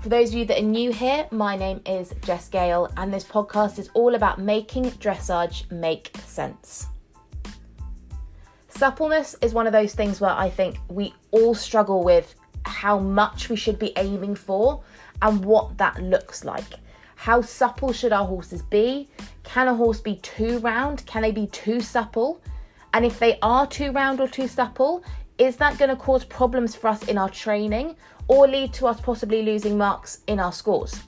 For those of you that are new here, my name is Jess Gale and this podcast is all about making dressage make sense. Suppleness is one of those things where I think we all struggle with how much we should be aiming for and what that looks like. How supple should our horses be? Can a horse be too round? Can they be too supple? And if they are too round or too supple, is that going to cause problems for us in our training or lead to us possibly losing marks in our scores?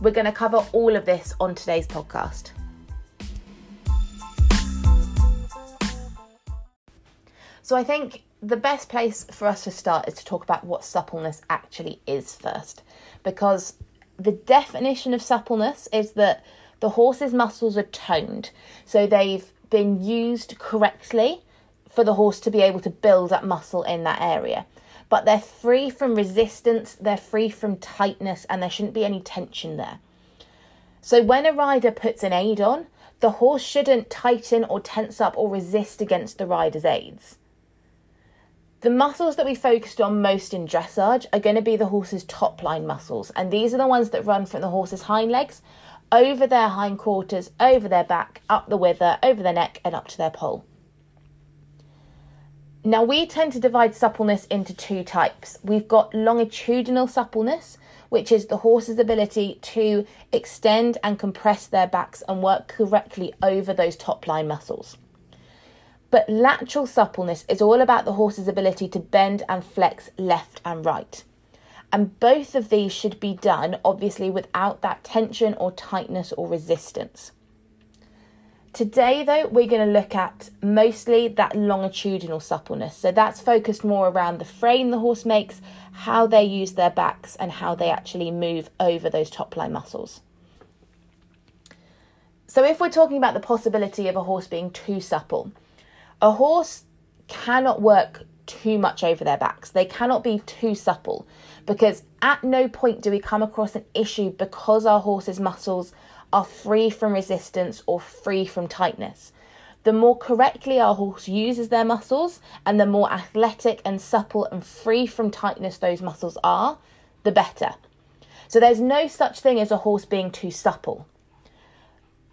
We're going to cover all of this on today's podcast. So, I think the best place for us to start is to talk about what suppleness actually is first, because the definition of suppleness is that the horse's muscles are toned, so they've been used correctly for the horse to be able to build up muscle in that area. But they're free from resistance, they're free from tightness, and there shouldn't be any tension there. So when a rider puts an aid on, the horse shouldn't tighten or tense up or resist against the rider's aids. The muscles that we focused on most in dressage are going to be the horse's top line muscles, and these are the ones that run from the horse's hind legs over their hindquarters, over their back, up the wither, over their neck, and up to their poll. Now, we tend to divide suppleness into two types. We've got longitudinal suppleness, which is the horse's ability to extend and compress their backs and work correctly over those top line muscles. But lateral suppleness is all about the horse's ability to bend and flex left and right. And both of these should be done, obviously, without that tension or tightness or resistance. Today, though, we're going to look at mostly that longitudinal suppleness. So that's focused more around the frame the horse makes, how they use their backs, and how they actually move over those top line muscles. So, if we're talking about the possibility of a horse being too supple, a horse cannot work too much over their backs. They cannot be too supple because at no point do we come across an issue because our horse's muscles are free from resistance or free from tightness. The more correctly our horse uses their muscles and the more athletic and supple and free from tightness those muscles are, the better. So there's no such thing as a horse being too supple.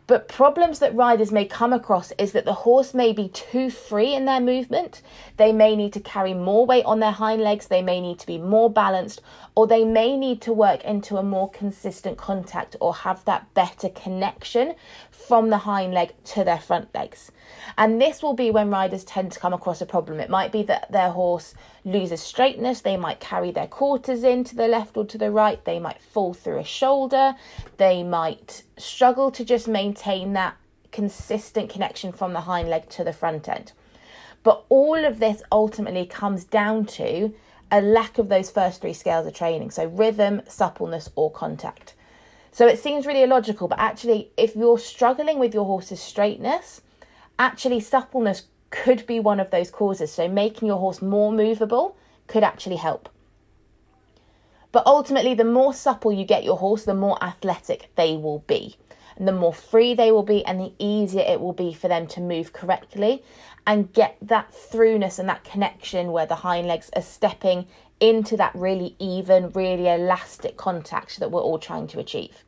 But problems that riders may come across is that the horse may be too free in their movement. They may need to carry more weight on their hind legs, they may need to be more balanced, or they may need to work into a more consistent contact or have that better connection from the hind leg to their front legs. And this will be when riders tend to come across a problem. It might be that their horse loses straightness, they might carry their quarters in to the left or to the right, they might fall through a shoulder, they might struggle to just maintain that consistent connection from the hind leg to the front end. But all of this ultimately comes down to a lack of those first three scales of training. So rhythm, suppleness, or contact. So it seems really illogical, but actually, if you're struggling with your horse's straightness, actually suppleness could be one of those causes. So making your horse more movable could actually help. But ultimately, the more supple you get your horse, the more athletic they will be. And the more free they will be, and the easier it will be for them to move correctly and get that throughness and that connection where the hind legs are stepping into that really even, really elastic contact that we're all trying to achieve.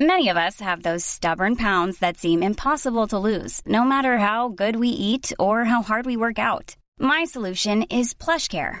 Many of us have those stubborn pounds that seem impossible to lose, no matter how good we eat or how hard we work out. My solution is PlushCare.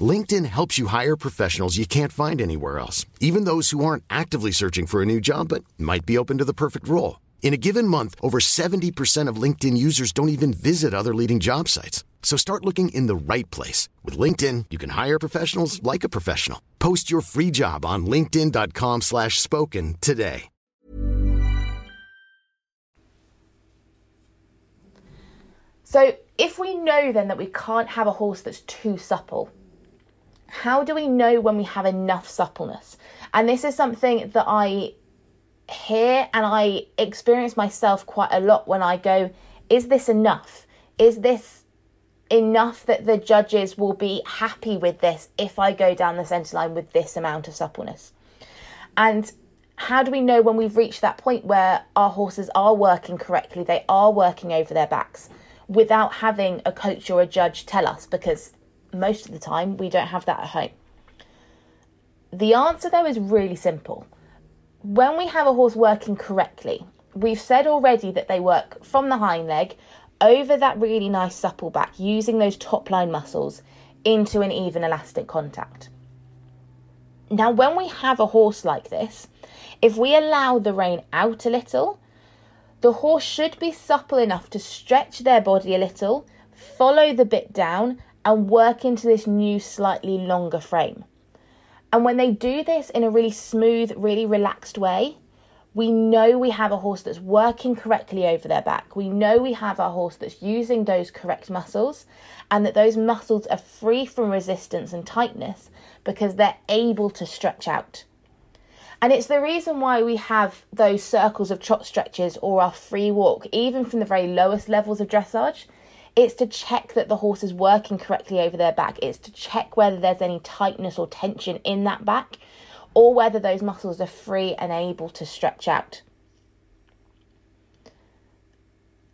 LinkedIn helps you hire professionals you can't find anywhere else, even those who aren't actively searching for a new job but might be open to the perfect role. In a given month, over 70% of LinkedIn users don't even visit other leading job sites. So start looking in the right place. With LinkedIn, you can hire professionals like a professional. Post your free job on linkedin.com slash spoken today. So if we know then that we can't have a horse that's too supple, how do we know when we have enough suppleness? And this is something that I hear and I experience myself quite a lot when I go, is this enough? Is this enough that the judges will be happy with this if I go down the centre line with this amount of suppleness? And how do we know when we've reached that point where our horses are working correctly, they are working over their backs without having a coach or a judge tell us? Because most of the time we don't have that at home. The answer though is really simple. When we have a horse working correctly, we've said already that they work from the hind leg over that really nice supple back using those top line muscles into an even elastic contact. Now, when we have a horse like this, if we allow the rein out a little, the horse should be supple enough to stretch their body a little, follow the bit down, and work into this new, slightly longer frame. And when they do this in a really smooth, really relaxed way, we know we have a horse that's working correctly over their back. We know we have a horse that's using those correct muscles and that those muscles are free from resistance and tightness because they're able to stretch out. And it's the reason why we have those circles of trot stretches or our free walk, even from the very lowest levels of dressage. It's to check that the horse is working correctly over their back. It's to check whether there's any tightness or tension in that back or whether those muscles are free and able to stretch out.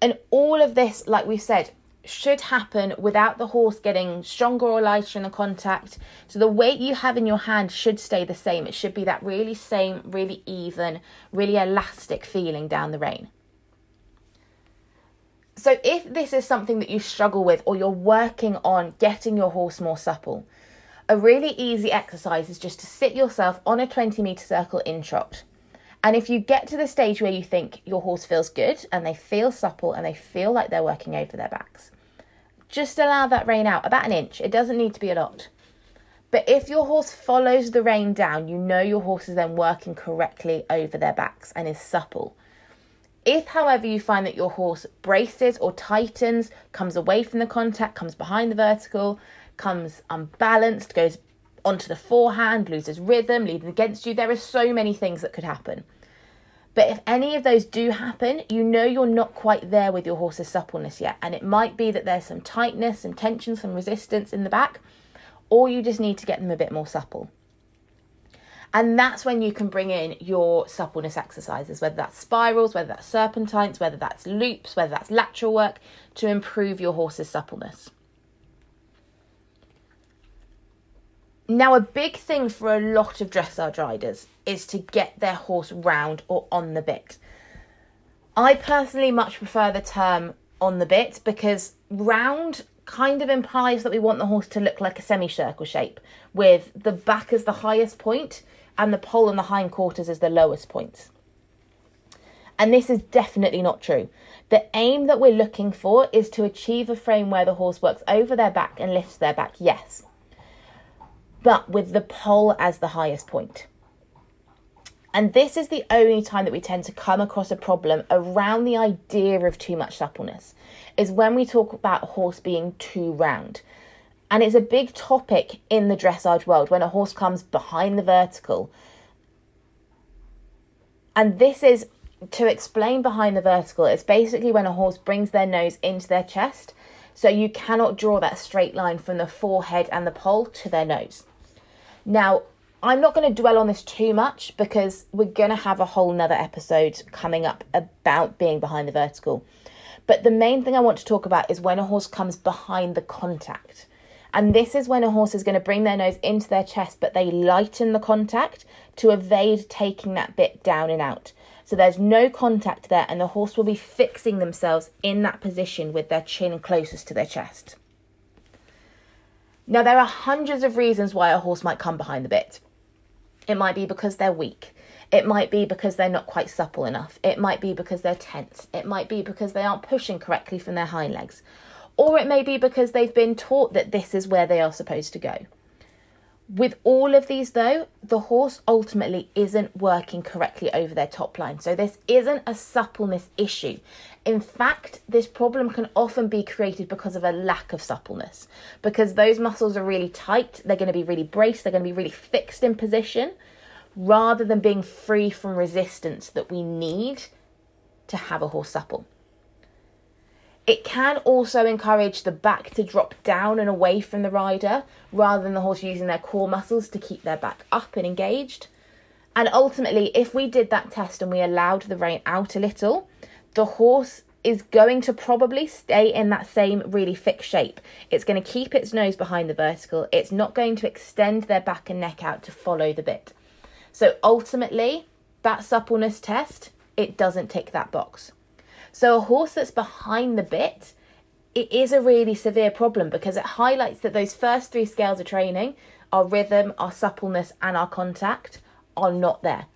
And all of this, like we said, should happen without the horse getting stronger or lighter in the contact. So the weight you have in your hand should stay the same. It should be that really same, really even, really elastic feeling down the rein. So if this is something that you struggle with or you're working on getting your horse more supple, a really easy exercise is just to sit yourself on a 20 meter circle in trot. And if you get to the stage where you think your horse feels good and they feel supple and they feel like they're working over their backs, just allow that rein out about an inch. It doesn't need to be a lot. But if your horse follows the rein down, you know your horse is then working correctly over their backs and is supple. If, however, you find that your horse braces or tightens, comes away from the contact, comes behind the vertical, comes unbalanced, goes onto the forehand, loses rhythm, leads against you. There are so many things that could happen. But if any of those do happen, you know you're not quite there with your horse's suppleness yet. And it might be that there's some tightness, some tension, some resistance in the back, or you just need to get them a bit more supple. And that's when you can bring in your suppleness exercises, whether that's spirals, whether that's serpentines, whether that's loops, whether that's lateral work, to improve your horse's suppleness. Now, a big thing for a lot of dressage riders is to get their horse round or on the bit. I personally much prefer the term on the bit because round kind of implies that we want the horse to look like a semicircle shape with the back as the highest point and the poll and the hindquarters as the lowest points. And this is definitely not true. The aim that we're looking for is to achieve a frame where the horse works over their back and lifts their back, yes, but with the poll as the highest point. And this is the only time that we tend to come across a problem around the idea of too much suppleness, is when we talk about a horse being too round. And it's a big topic in the dressage world when a horse comes behind the vertical. And this is to explain behind the vertical, it's basically when a horse brings their nose into their chest. So you cannot draw that straight line from the forehead and the poll to their nose. Now, I'm not going to dwell on this too much because we're going to have a whole nother episode coming up about being behind the vertical. But the main thing I want to talk about is when a horse comes behind the contact. And this is when a horse is going to bring their nose into their chest, but they lighten the contact to evade taking that bit down and out. So there's no contact there, and the horse will be fixing themselves in that position with their chin closest to their chest. Now, there are hundreds of reasons why a horse might come behind the bit. It might be because they're weak. It might be because they're not quite supple enough. It might be because they're tense. It might be because they aren't pushing correctly from their hind legs. Or it may be because they've been taught that this is where they are supposed to go. With all of these, though, the horse ultimately isn't working correctly over their top line. So, this isn't a suppleness issue. In fact, this problem can often be created because of a lack of suppleness, because those muscles are really tight, they're going to be really braced, they're going to be really fixed in position, rather than being free from resistance that we need to have a horse supple. It can also encourage the back to drop down and away from the rider rather than the horse using their core muscles to keep their back up and engaged. And ultimately, if we did that test and we allowed the rein out a little, the horse is going to probably stay in that same really fixed shape. It's going to keep its nose behind the vertical. It's not going to extend their back and neck out to follow the bit. So ultimately, that suppleness test, it doesn't tick that box. So a horse that's behind the bit, it is a really severe problem because it highlights that those first three scales of training, our rhythm, our suppleness, and our contact, are not there.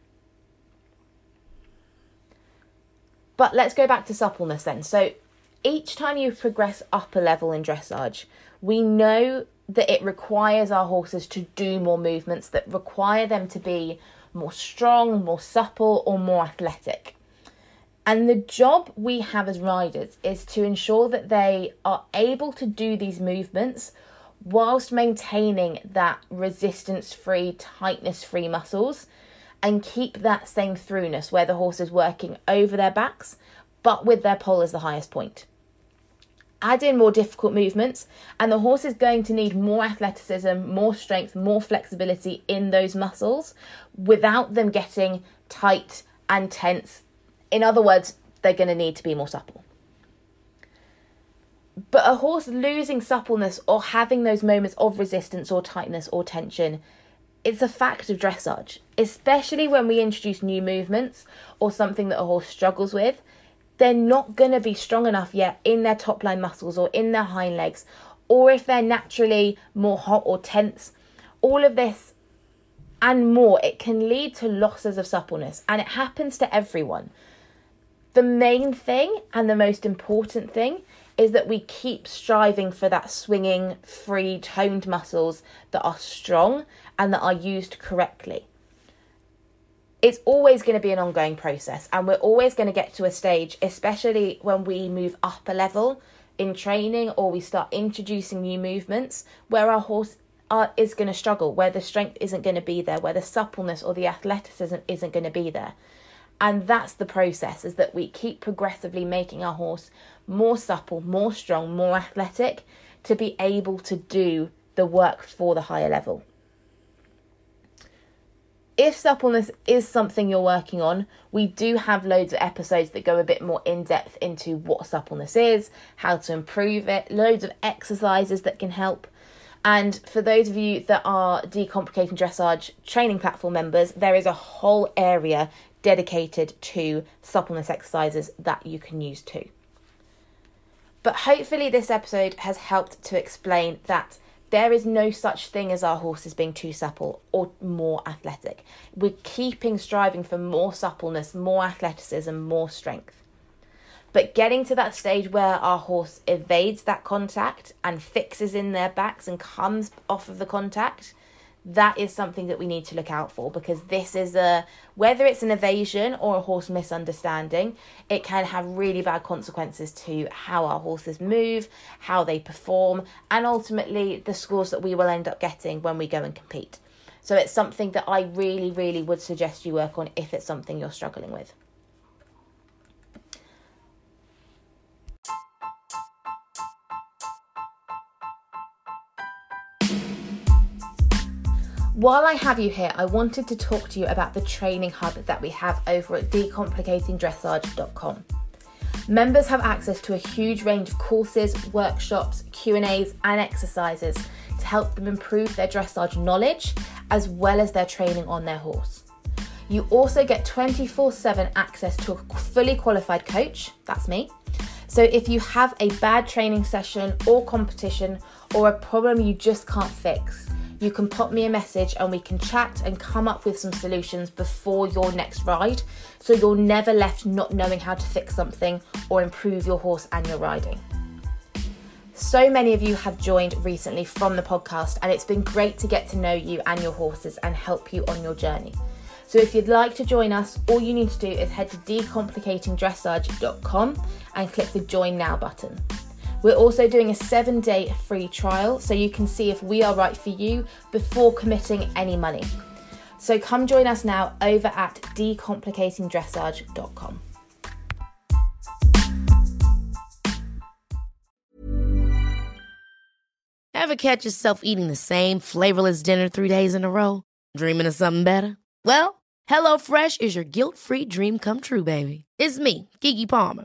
But let's go back to suppleness then. So each time you progress up a level in dressage, we know that it requires our horses to do more movements that require them to be more strong, more supple, or more athletic. And the job we have as riders is to ensure that they are able to do these movements whilst maintaining that resistance free, tightness free muscles and keep that same throughness where the horse is working over their backs but with their poll as the highest point. Add in more difficult movements, and the horse is going to need more athleticism, more strength, more flexibility in those muscles without them getting tight and tense in other words, they're going to need to be more supple. But a horse losing suppleness or having those moments of resistance or tightness or tension, it's a fact of dressage, especially when we introduce new movements or something that a horse struggles with. They're not going to be strong enough yet in their top line muscles or in their hind legs, or if they're naturally more hot or tense. All of this and more, it can lead to losses of suppleness, and it happens to everyone. The main thing and the most important thing is that we keep striving for that swinging, free, toned muscles that are strong and that are used correctly. It's always going to be an ongoing process, and we're always going to get to a stage, especially when we move up a level in training or we start introducing new movements, where our horse are, is going to struggle, where the strength isn't going to be there, where the suppleness or the athleticism isn't going to be there. And that's the process is that we keep progressively making our horse more supple, more strong, more athletic to be able to do the work for the higher level. If suppleness is something you're working on, we do have loads of episodes that go a bit more in depth into what suppleness is, how to improve it, loads of exercises that can help. And for those of you that are Decomplicating Dressage training platform members, there is a whole area dedicated to suppleness exercises that you can use too. But hopefully, this episode has helped to explain that there is no such thing as our horses being too supple or more athletic. We're keeping striving for more suppleness, more athleticism, more strength. But getting to that stage where our horse evades that contact and fixes in their backs and comes off of the contact, that is something that we need to look out for because this is a whether it's an evasion or a horse misunderstanding it can have really bad consequences to how our horses move how they perform and ultimately the scores that we will end up getting when we go and compete. So it's something that i really really would suggest you work on if it's something you're struggling with While I have you here, I wanted to talk to you about the training hub that we have over at decomplicatingdressage.com. Members have access to a huge range of courses, workshops, Q&As and exercises to help them improve their dressage knowledge as well as their training on their horse. You also get 24/7 access to a fully qualified coach, that's me. So if you have a bad training session or competition or a problem you just can't fix, you can pop me a message and we can chat and come up with some solutions before your next ride so you're never left not knowing how to fix something or improve your horse and your riding. So many of you have joined recently from the podcast, and it's been great to get to know you and your horses and help you on your journey. So, if you'd like to join us, all you need to do is head to decomplicatingdressage.com and click the Join Now button. We're also doing a seven day free trial so you can see if we are right for you before committing any money. So come join us now over at decomplicatingdressage.com. Ever catch yourself eating the same flavorless dinner three days in a row? Dreaming of something better? Well, HelloFresh is your guilt free dream come true, baby. It's me, Keke Palmer.